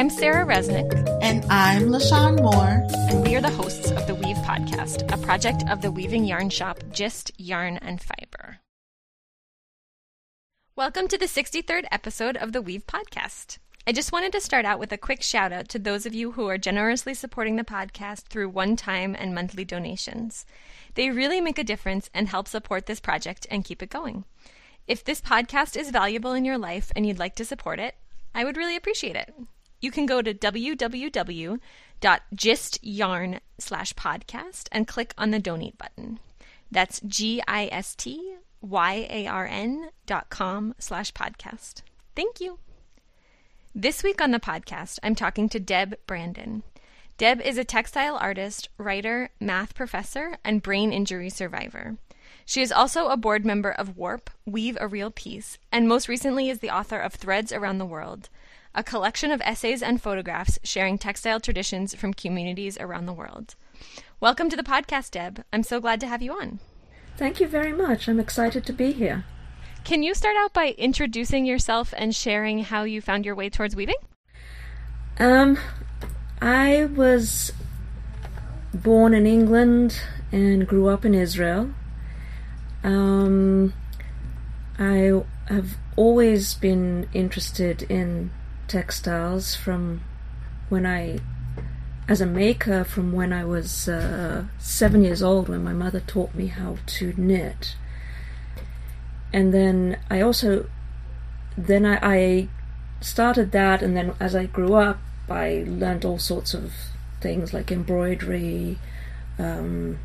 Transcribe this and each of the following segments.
I'm Sarah Resnick. And I'm LaShawn Moore. And we are the hosts of the Weave Podcast, a project of the weaving yarn shop Gist Yarn and Fiber. Welcome to the 63rd episode of the Weave Podcast. I just wanted to start out with a quick shout out to those of you who are generously supporting the podcast through one time and monthly donations. They really make a difference and help support this project and keep it going. If this podcast is valuable in your life and you'd like to support it, I would really appreciate it. You can go to www.gistyarn slash podcast and click on the donate button. That's G I S T Y A R N dot com slash podcast. Thank you. This week on the podcast, I'm talking to Deb Brandon. Deb is a textile artist, writer, math professor, and brain injury survivor. She is also a board member of Warp, Weave a Real Peace, and most recently is the author of Threads Around the World, a collection of essays and photographs sharing textile traditions from communities around the world. Welcome to the podcast, Deb. I'm so glad to have you on. Thank you very much. I'm excited to be here. Can you start out by introducing yourself and sharing how you found your way towards weaving? Um, I was born in England and grew up in Israel. Um, I have always been interested in textiles from when I, as a maker, from when I was uh, seven years old, when my mother taught me how to knit. And then I also, then I, I started that, and then as I grew up, I learned all sorts of things like embroidery, um,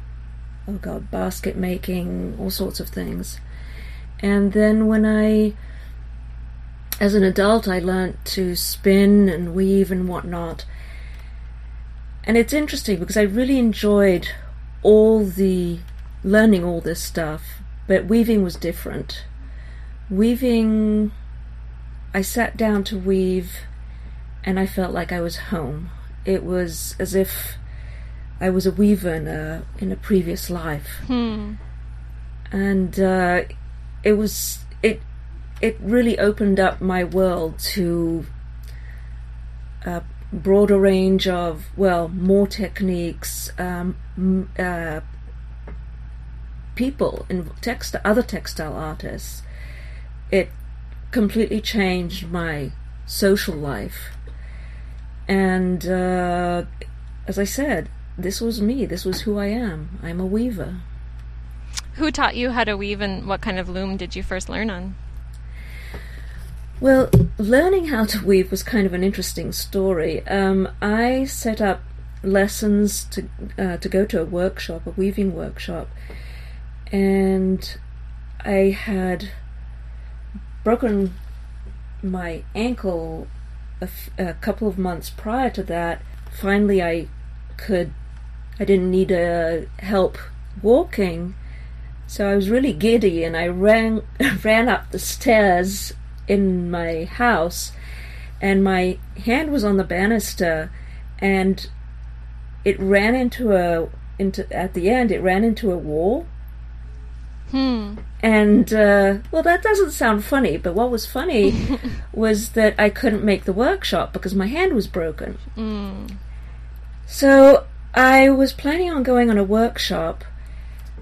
oh god, basket making, all sorts of things. And then when I, as an adult, I learned to spin and weave and whatnot. And it's interesting because I really enjoyed all the learning all this stuff, but weaving was different. Weaving, I sat down to weave and I felt like I was home. It was as if I was a weaver in a in a previous life, hmm. and uh, it was it really opened up my world to a broader range of well more techniques, um, uh, people in text other textile artists. It completely changed my social life, and uh, as I said, this was me. This was who I am. I'm a weaver. Who taught you how to weave and what kind of loom did you first learn on? Well, learning how to weave was kind of an interesting story. Um, I set up lessons to uh, to go to a workshop, a weaving workshop, and I had broken my ankle a, f- a couple of months prior to that. Finally, I could I didn't need uh, help walking, so I was really giddy, and I ran ran up the stairs in my house, and my hand was on the banister, and it ran into a into at the end it ran into a wall. Hmm. And uh, well, that doesn't sound funny, but what was funny was that I couldn't make the workshop because my hand was broken. Mm. So I was planning on going on a workshop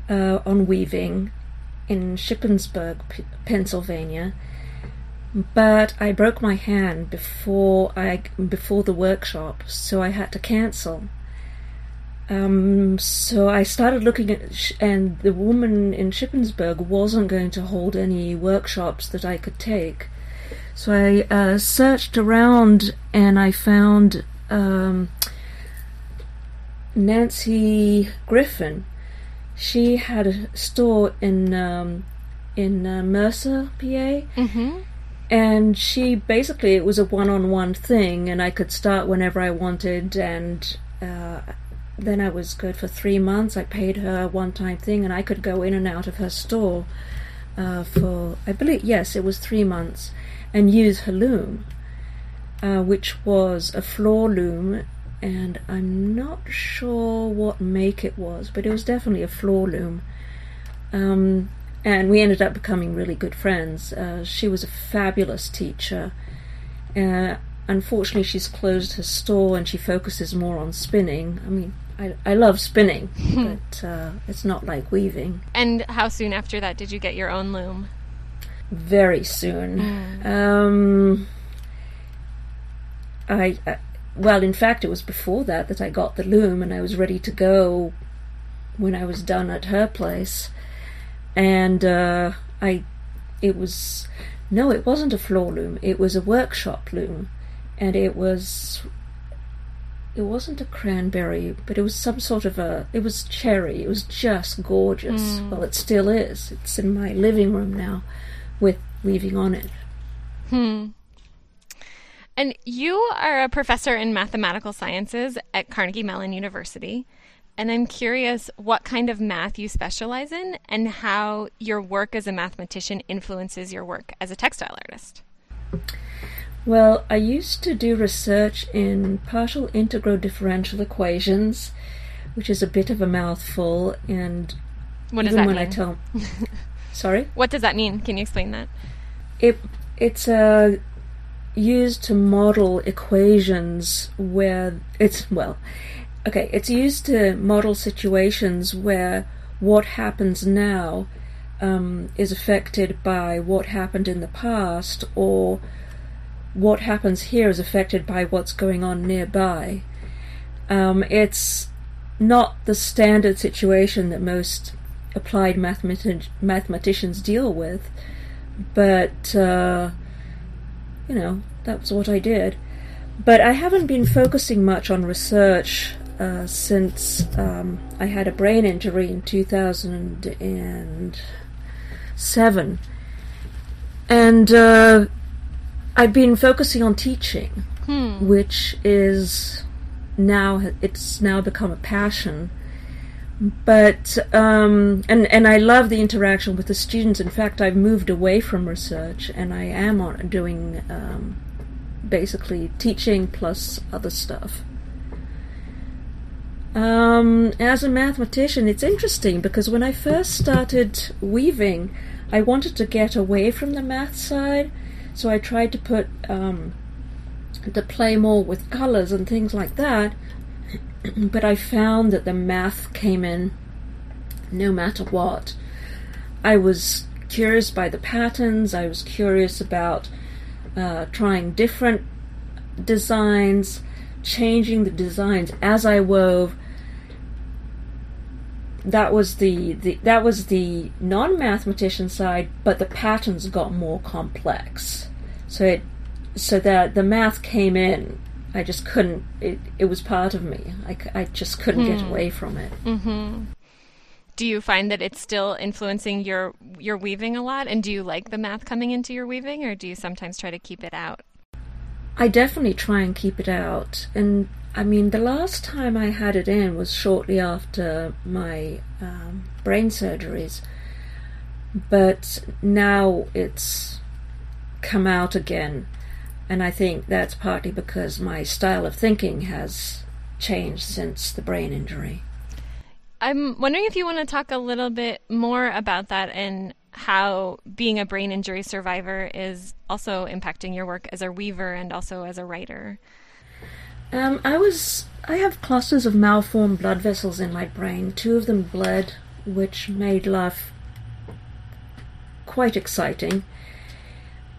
uh, on weaving in Shippensburg, P- Pennsylvania, but I broke my hand before I before the workshop, so I had to cancel. Um, so I started looking at, and the woman in Shippensburg wasn't going to hold any workshops that I could take. So I uh, searched around and I found um, Nancy Griffin. She had a store in um, in uh, Mercer, PA, Mm-hmm. And she basically it was a one-on-one thing, and I could start whenever I wanted, and uh, then I was good for three months. I paid her a one-time thing, and I could go in and out of her store uh, for I believe yes, it was three months, and use her loom, uh, which was a floor loom, and I'm not sure what make it was, but it was definitely a floor loom. Um, and we ended up becoming really good friends. Uh, she was a fabulous teacher. Uh, unfortunately, she's closed her store and she focuses more on spinning. I mean, I, I love spinning, but uh, it's not like weaving. And how soon after that did you get your own loom? Very soon. Um, I, I well, in fact, it was before that that I got the loom, and I was ready to go when I was done at her place. And uh, I, it was no, it wasn't a floor loom. It was a workshop loom, and it was. It wasn't a cranberry, but it was some sort of a. It was cherry. It was just gorgeous. Well, it still is. It's in my living room now, with weaving on it. Hmm. And you are a professor in mathematical sciences at Carnegie Mellon University. And I'm curious what kind of math you specialize in and how your work as a mathematician influences your work as a textile artist. Well, I used to do research in partial integro-differential equations, which is a bit of a mouthful, and What does even that when mean? I tell, sorry, What does that mean? Can you explain that? it it's uh, used to model equations where it's well, okay, it's used to model situations where what happens now um, is affected by what happened in the past, or what happens here is affected by what's going on nearby. Um, it's not the standard situation that most applied mathemati- mathematicians deal with, but uh, you know that was what I did. But I haven't been focusing much on research uh, since um, I had a brain injury in 2007, and uh, I've been focusing on teaching, which is now it's now become a passion but um, and and I love the interaction with the students. In fact, I've moved away from research, and I am on doing um, basically teaching plus other stuff. Um, as a mathematician, it's interesting because when I first started weaving, I wanted to get away from the math side, so I tried to put um, to play more with colors and things like that but I found that the math came in no matter what. I was curious by the patterns, I was curious about uh, trying different designs, changing the designs as I wove. That was the, the that was the non-mathematician side, but the patterns got more complex. So it so that the math came in I just couldn't. It, it was part of me. I, I just couldn't get hmm. away from it. Mm-hmm. Do you find that it's still influencing your your weaving a lot? And do you like the math coming into your weaving, or do you sometimes try to keep it out? I definitely try and keep it out. And I mean, the last time I had it in was shortly after my um, brain surgeries. But now it's come out again. And I think that's partly because my style of thinking has changed since the brain injury. I'm wondering if you want to talk a little bit more about that and how being a brain injury survivor is also impacting your work as a weaver and also as a writer. Um, I was. I have clusters of malformed blood vessels in my brain. Two of them bled, which made life quite exciting.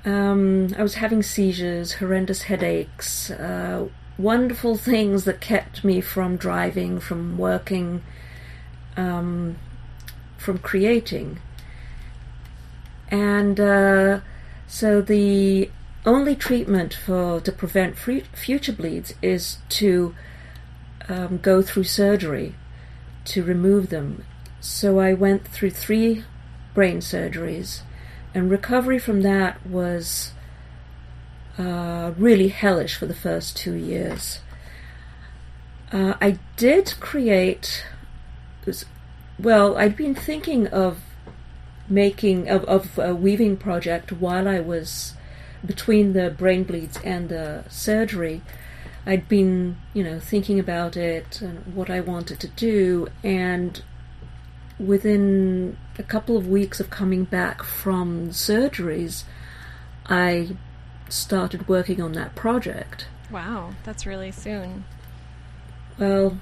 Um, I was having seizures, horrendous headaches, uh, wonderful things that kept me from driving, from working, um, from creating. And uh, so the only treatment for to prevent free, future bleeds is to um, go through surgery to remove them. So I went through three brain surgeries, and recovery from that was uh, really hellish for the first two years. Uh, I did create, well, I'd been thinking of making of, of a weaving project while I was between the brain bleeds and the surgery. I'd been, you know, thinking about it and what I wanted to do, and within a couple of weeks of coming back from surgeries, I started working on that project. Wow, that's really soon. Well,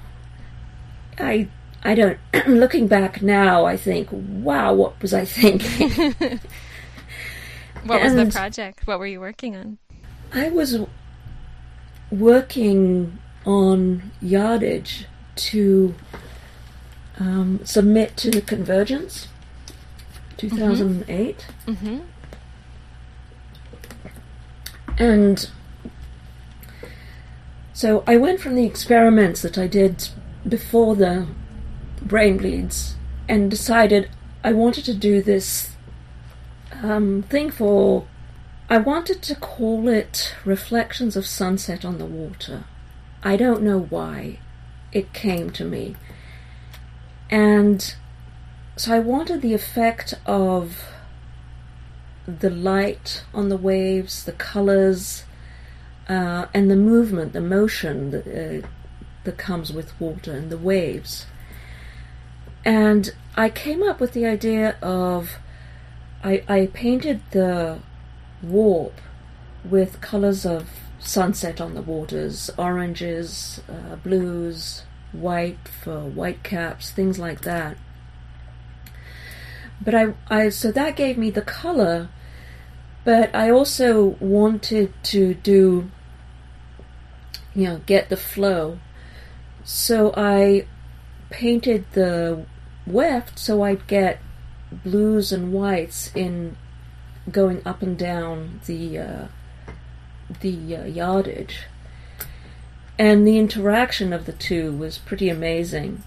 I I don't. looking back now, I think, wow, what was I thinking? what was the project? What were you working on? I was working on yardage to um, submit to the Convergence 2008. Mm-hmm. And so I went from the experiments that I did before the brain bleeds and decided I wanted to do this um, thing for. I wanted to call it Reflections of Sunset on the Water. I don't know why it came to me. And so I wanted the effect of the light on the waves, the colors, uh, and the movement, the motion that, uh, that comes with water and the waves. And I came up with the idea of I, I painted the warp with colors of sunset on the waters, oranges, uh, blues, white for white caps, things like that. But I, I so that gave me the color, but I also wanted to do, you know, get the flow. So I painted the weft so I'd get blues and whites in going up and down the uh, the uh, yardage, and the interaction of the two was pretty amazing.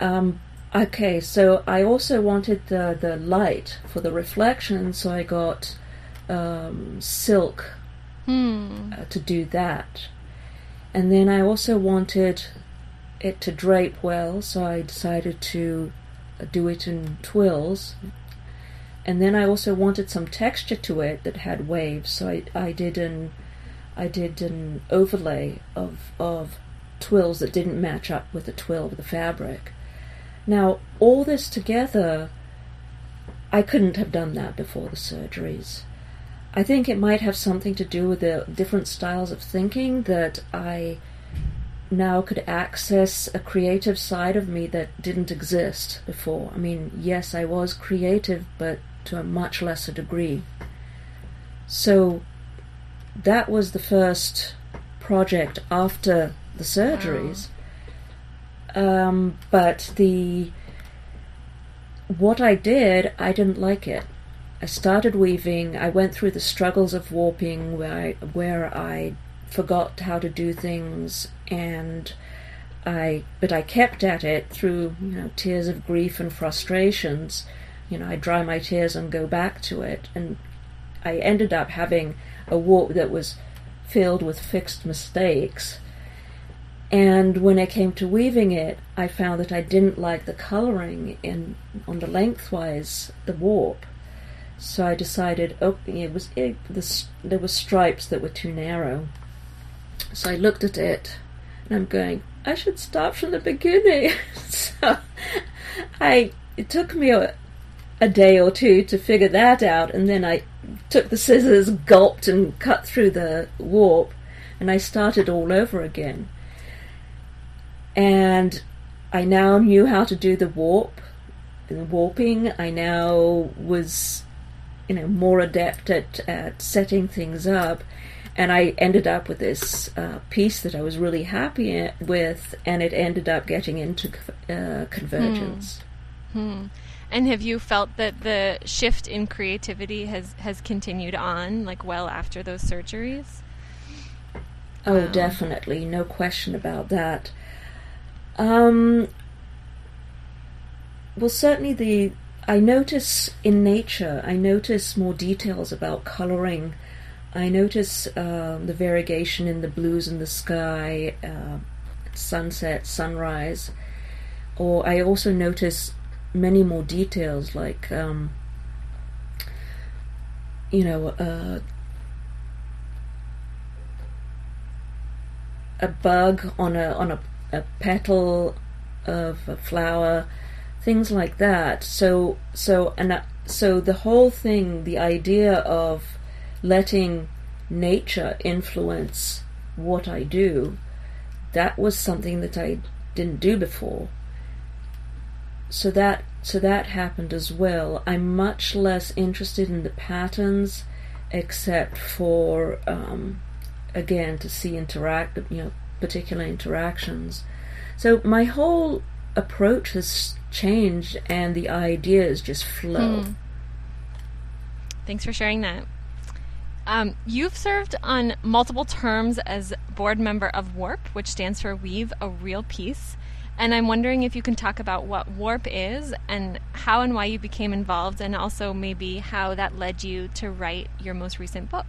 Um, okay, so I also wanted the the light for the reflection, so I got um, silk Hmm. uh, to do that. And then I also wanted it to drape well, so I decided to uh, do it in twills. And then I also wanted some texture to it that had waves, so I, I did an I did an overlay of of twills that didn't match up with the twill of the fabric. Now all this together, I couldn't have done that before the surgeries. I think it might have something to do with the different styles of thinking that I now could access a creative side of me that didn't exist before. I mean, yes, I was creative, but to a much lesser degree. So that was the first project after the surgeries. Um, but the what I did, I didn't like it. I started weaving. I went through the struggles of warping, where I, where I forgot how to do things, and I but I kept at it through you know tears of grief and frustrations. You know, I dry my tears and go back to it, and I ended up having a warp that was filled with fixed mistakes. And when I came to weaving it, I found that I didn't like the coloring in on the lengthwise the warp. So I decided, oh, it was it, the, there were stripes that were too narrow. So I looked at it, and I'm going, I should start from the beginning. so I it took me a, a day or two to figure that out, and then I took the scissors, gulped, and cut through the warp, and I started all over again. And I now knew how to do the warp, the warping. I now was you know more adept at, at setting things up and I ended up with this uh, piece that I was really happy with and it ended up getting into uh, convergence Hmm. And have you felt that the shift in creativity has has continued on like well after those surgeries? oh Wow. definitely no question about that um well certainly the I notice in nature I notice more details about coloring I notice um, the variegation in the blues in the sky, uh, sunset, sunrise, or I also notice many more details like, um, you know, uh, a bug on a on a, a petal of a flower, things like that. So so and uh, so the whole thing, the idea of letting nature influence what I do, that was something that I didn't do before. So that so that happened as well. I'm much less interested in the patterns, except for um, again to see interact you know particular interactions. So my whole approach has changed, and the ideas just flow. Hmm. Thanks for sharing that. Um, you've served on multiple terms as board member of WARP, which stands for Weave a Real Peace. And I'm wondering if you can talk about what WARP is and how and why you became involved, and also maybe how that led you to write your most recent book.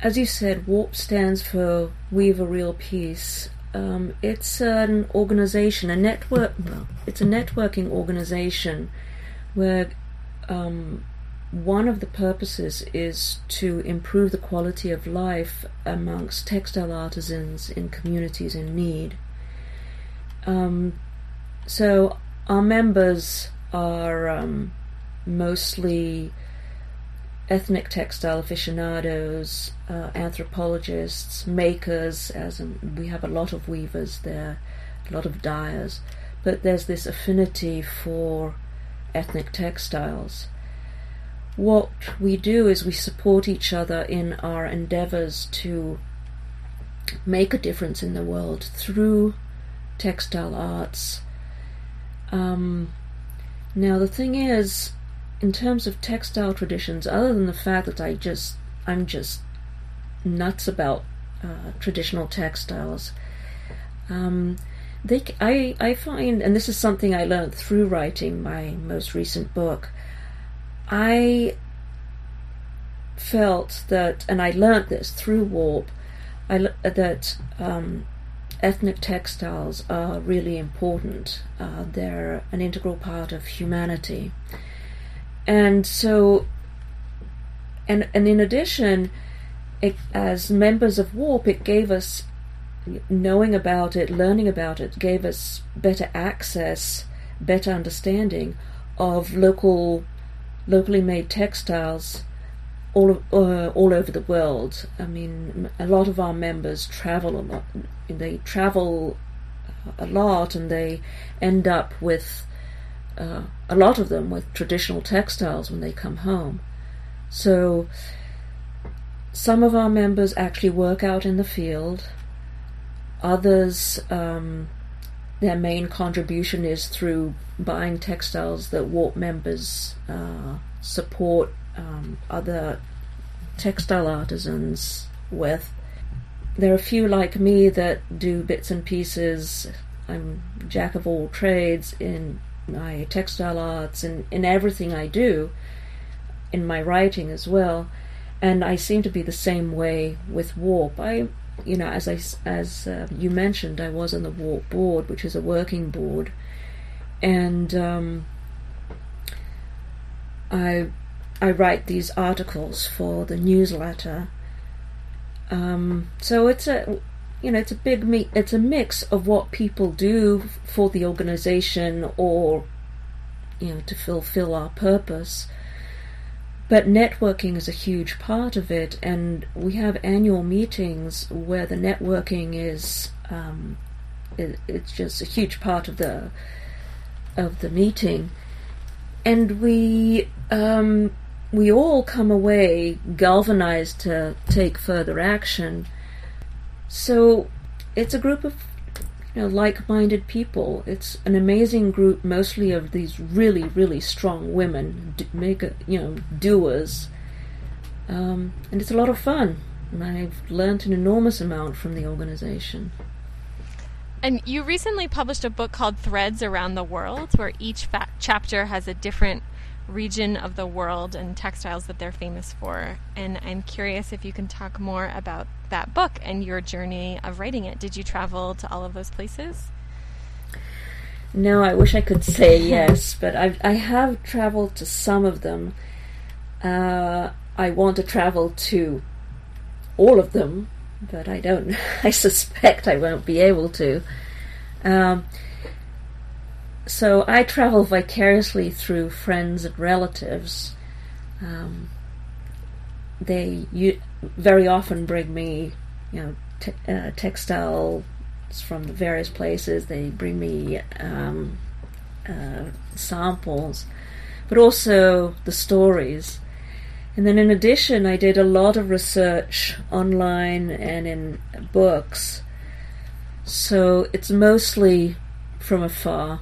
As you said, WARP stands for Weave a Real Peace. Um, it's an organization, a network. Well, it's a networking organization where um, one of the purposes is to improve the quality of life amongst textile artisans in communities in need. Um, so our members are um, mostly ethnic textile aficionados, uh, anthropologists, makers, as in, we have a lot of weavers there, a lot of dyers, but there's this affinity for ethnic textiles. What we do is we support each other in our endeavors to make a difference in the world through textile arts. Um, now, the thing is, in terms of textile traditions, other than the fact that I just I'm just nuts about uh, traditional textiles, um, they I I find, and this is something I learned through writing my most recent book. I felt that, and I learned this through Warp, I that um, ethnic textiles are really important. Uh, they're an integral part of humanity, and so, and and in addition, it, as members of Warp, it gave us knowing about it, learning about it, gave us better access, better understanding of local, locally made textiles all uh, all over the world. I mean, a lot of our members travel a lot. They travel a lot, and they end up with uh, a lot of them with traditional textiles when they come home. So, some of our members actually work out in the field. Others, um, their main contribution is through buying textiles that WARP members uh, support um, other textile artisans with. There are a few like me that do bits and pieces. I'm jack of all trades in my textile arts and in everything I do, in my writing as well. And I seem to be the same way with Warp. I you know, as I as uh, you mentioned, I was on the board, which is a working board, and um, I I write these articles for the newsletter. Um, so it's a you know it's a big me- it's a mix of what people do for the organization or you know to fulfill our purpose but networking is a huge part of it, and we have annual meetings where the networking is um, it, it's just a huge part of the of the meeting, and we um, we all come away galvanized to take further action. So it's a group of you know, like-minded people. It's an amazing group, mostly of these really, really strong women, make a, you know, doers, um, and it's a lot of fun. And I've learned an enormous amount from the organization. And you recently published a book called Threads Around the World, where each fa- chapter has a different region of the world and textiles that they're famous for. And I'm curious if you can talk more about that book and your journey of writing it. Did you travel to all of those places? No, I wish I could say yes, but I, I have traveled to some of them. Uh, I want to travel to all of them, but I don't. I suspect I won't be able to. Um, so I travel vicariously through friends and relatives. Um, they very often bring me, you know, te- uh, textiles from the various places. They bring me um, uh, samples, but also the stories. And then, in addition, I did a lot of research online and in books. So it's mostly from afar,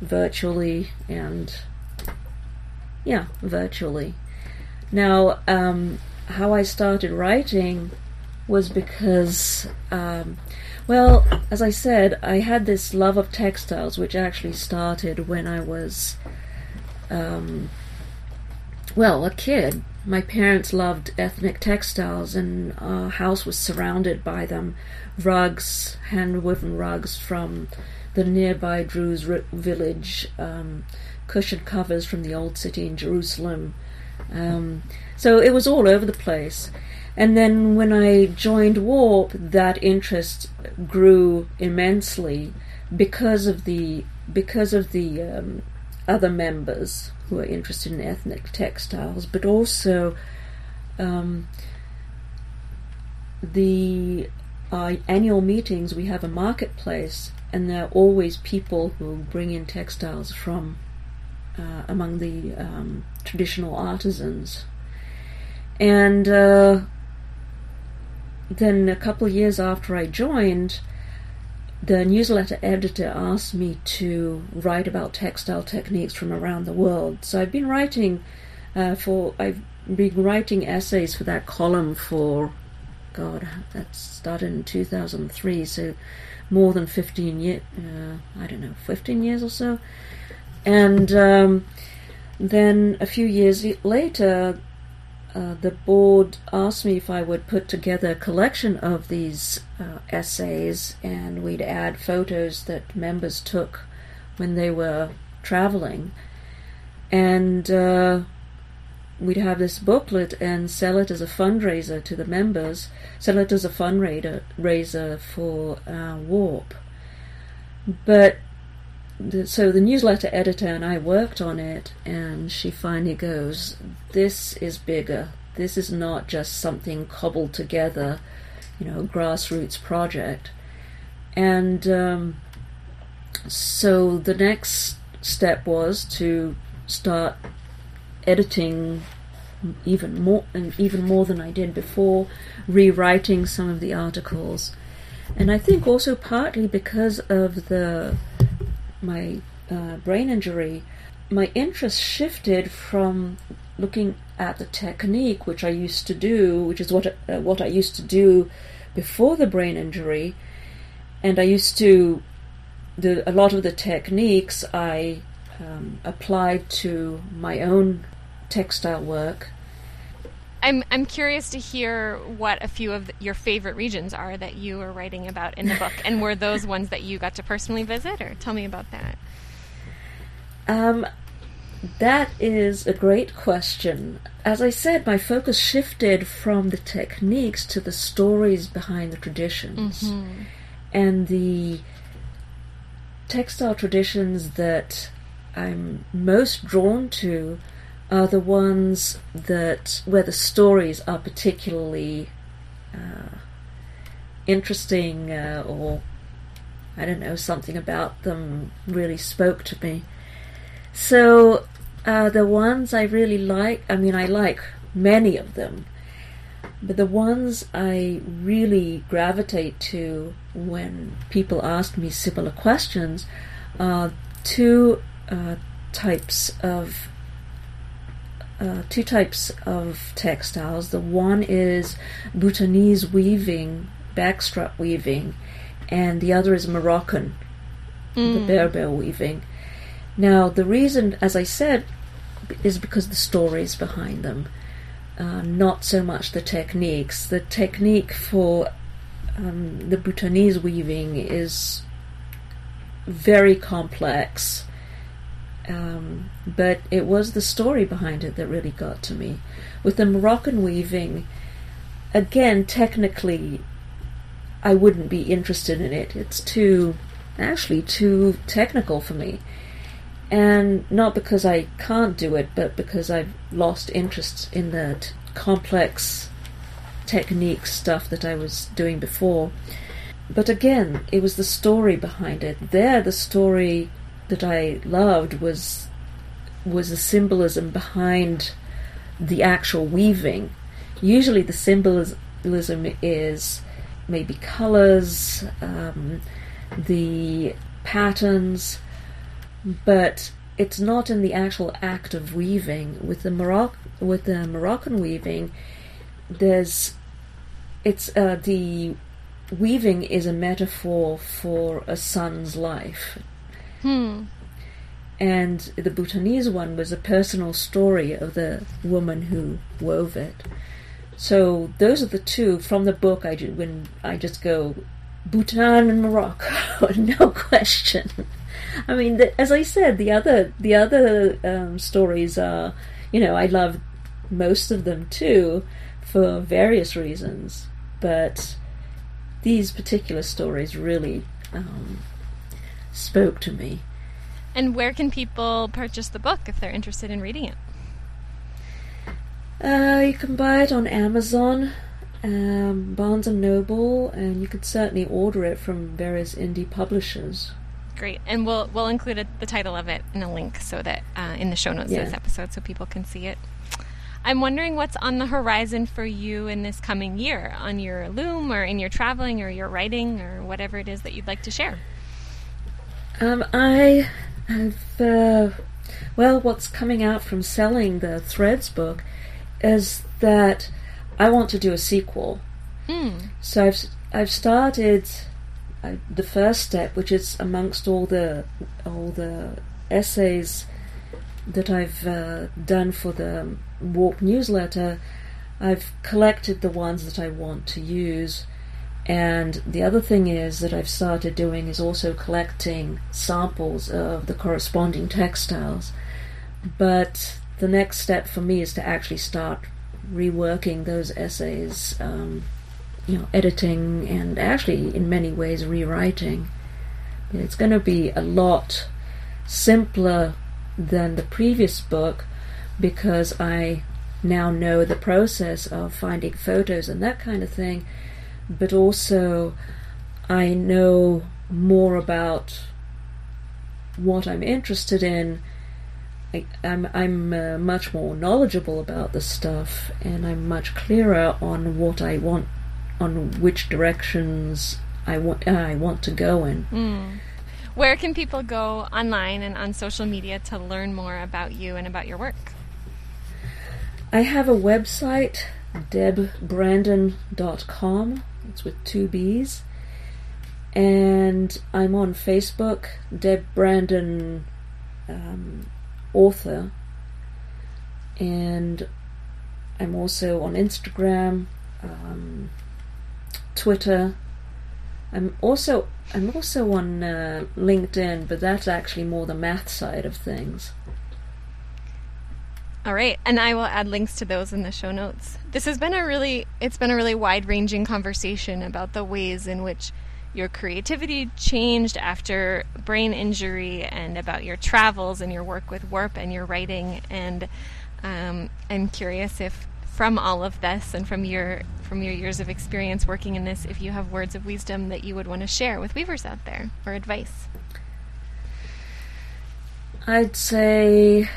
virtually, and yeah, virtually. Now, um, how I started writing was because, um, well, as I said, I had this love of textiles, which actually started when I was, um, well, a kid. My parents loved ethnic textiles, and our house was surrounded by them rugs, hand-woven rugs from the nearby Druze village, um, cushion covers from the old city in Jerusalem. Um, so it was all over the place. And then when I joined Warp, that interest grew immensely because of the because of the um, other members who are interested in ethnic textiles, but also um, the uh, annual meetings. We have a marketplace, and there are always people who bring in textiles from uh, among the um, traditional artisans. And uh, then a couple of years after I joined, the newsletter editor asked me to write about textile techniques from around the world. So I've been writing uh, for I've been writing essays for that column for God that started in 2003. So more than 15 years. Uh, I don't know, 15 years or so. And um, then a few years later, uh, the board asked me if I would put together a collection of these uh, essays and we'd add photos that members took when they were traveling. And uh, we'd have this booklet and sell it as a fundraiser to the members, sell it as a fundraiser for uh, Warp. But so the newsletter editor and I worked on it, and she finally goes, "This is bigger. This is not just something cobbled together, you know, grassroots project." And um, so the next step was to start editing even more and even more than I did before, rewriting some of the articles, and I think also partly because of the my uh, brain injury, my interest shifted from looking at the technique, which I used to do, which is what uh, what I used to do before the brain injury, and I used to the a lot of the techniques I um, applied to my own textile work. I'm I'm curious to hear what a few of the, your favorite regions are that you are writing about in the book, and were those ones that you got to personally visit, or tell me about that. Um, that is a great question. As I said, my focus shifted from the techniques to the stories behind the traditions, Mm-hmm. and the textile traditions that I'm most drawn to are the ones that where the stories are particularly uh, interesting uh, or I don't know something about them really spoke to me. So uh, the ones I really like, I mean, I like many of them, but the ones I really gravitate to when people ask me similar questions are two uh, types of uh, two types of textiles. The one is Bhutanese weaving, backstrap weaving, and the other is Moroccan, the Berber weaving. Now, the reason, as I said, is because the stories behind them, uh, not so much the techniques. The technique for um, the Bhutanese weaving is very complex. Um, but it was the story behind it that really got to me. With the Moroccan weaving, again, technically, I wouldn't be interested in it. It's too, actually, too technical for me. and not because I can't do it, but because I've lost interest in the t- complex technique stuff that I was doing before. But again, it was the story behind it. There, the story that I loved was was the symbolism behind the actual weaving. Usually, the symbolism is maybe colors, um, the patterns, but it's not in the actual act of weaving. With the Morocco, with the Moroccan weaving, there's it's uh, the weaving is a metaphor for a son's life. Hmm. And the Bhutanese one was a personal story of the woman who wove it. So those are the two from the book. I just, when I just go Bhutan and Morocco, no question. I mean, the, as I said, the other the other um, stories are, you know, I love most of them too, for various reasons. But these particular stories really um, spoke to me. And where can people purchase the book if they're interested in reading it? Uh, you can buy it on Amazon, um, Barnes and Noble, and you could certainly order it from various indie publishers. Great, and we'll we'll include a, the title of it in a link so that uh, in the show notes Yeah. of this episode so people can see it. I'm wondering what's on the horizon for you in this coming year on your loom or in your traveling or your writing or whatever it is that you'd like to share. Um, I have, uh, well, what's coming out from selling the Threads book is that I want to do a sequel. Hmm. So I've I've started uh, the first step, which is amongst all the all the essays that I've uh, done for the Warp newsletter. I've collected the ones that I want to use, and the other thing is that I've started doing is also collecting samples of the corresponding textiles. But the next step for me is to actually start reworking those essays, um, you know, editing and actually in many ways rewriting. It's going to be a lot simpler than the previous book because I now know the process of finding photos and that kind of thing, but also I know more about what I'm interested in. I, I'm I'm uh, much more knowledgeable about the stuff, and I'm much clearer on what I want, on which directions I want I want to go in. Hmm. Where can people go online and on social media to learn more about you and about your work? I have a website, debbrandon.com. It's with two B's. And I'm on Facebook, Deb Brandon um, Author. And I'm also on Instagram, um, Twitter. I'm also I'm also on uh, LinkedIn, but that's actually more the math side of things. All right, and I will add links to those in the show notes. This has been a really it's been a really wide-ranging conversation about the ways in which your creativity changed after brain injury and about your travels and your work with warp and your writing and um, I'm curious if from all of this and from your from your years of experience working in this if you have words of wisdom that you would want to share with weavers out there or advice. I'd say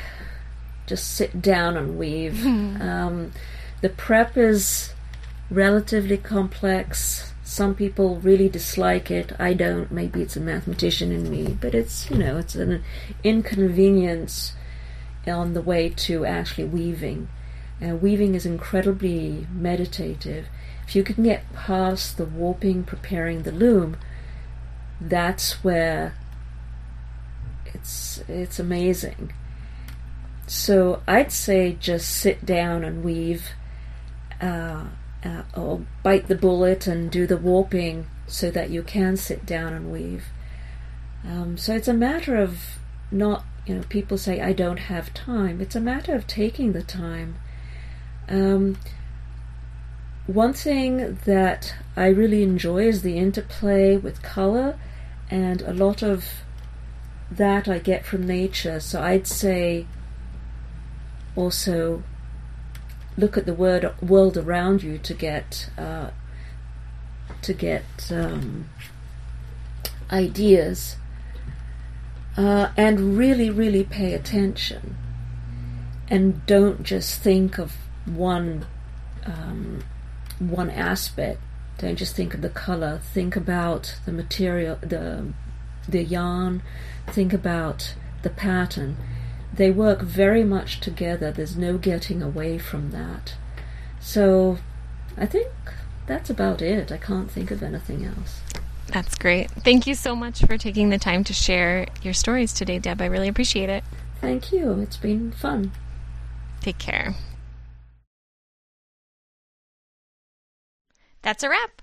just sit down and weave. um, the prep is relatively complex. Some people really dislike it. I don't. Maybe it's a mathematician in me, but it's you know it's an inconvenience on the way to actually weaving. Uh, weaving is incredibly meditative. If you can get past the warping, preparing the loom, that's where it's it's amazing. So I'd say just sit down and weave, uh, uh, or bite the bullet and do the warping so that you can sit down and weave. Um, so it's a matter of not, you know, people say I don't have time. It's a matter of taking the time. Um, one thing that I really enjoy is the interplay with color and a lot of that I get from nature. So I'd say also look at the word, world around you to get uh, to get um, ideas uh, and really, really pay attention and don't just think of one um, one aspect. Don't just think of the color. Think about the material, the the yarn. Think about the pattern. They work very much together. There's no getting away from that. So, I think that's about it. I can't think of anything else. That's great. Thank you so much for taking the time to share your stories today, Deb. I really appreciate it. Thank you. It's been fun. Take care. That's a wrap.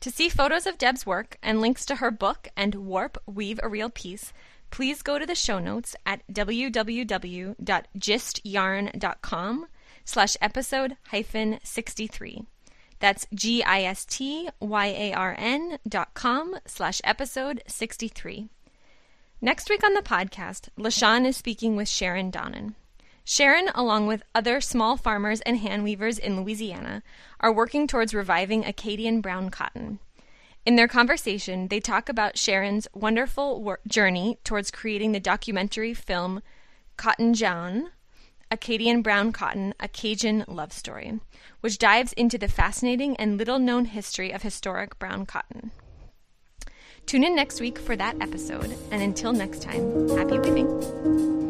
To see photos of Deb's work and links to her book and Warp Weave a Real Peace, please go to the show notes at www.gistyarn.com slash episode hyphen 63. That's G-I-S-T-Y-A-R-N dot com slash episode 63. Next week on the podcast, LaShawn is speaking with Sharon Donnan. Sharon, along with other small farmers and hand weavers in Louisiana, are working towards reviving Acadian brown cotton. In their conversation, they talk about Sharon's wonderful wor- journey towards creating the documentary film Coton Jaune, Acadian Brown Cotton, A Cajun Love Story, which dives into the fascinating and little known history of historic brown cotton. Tune in next week for that episode, and until next time, happy weaving!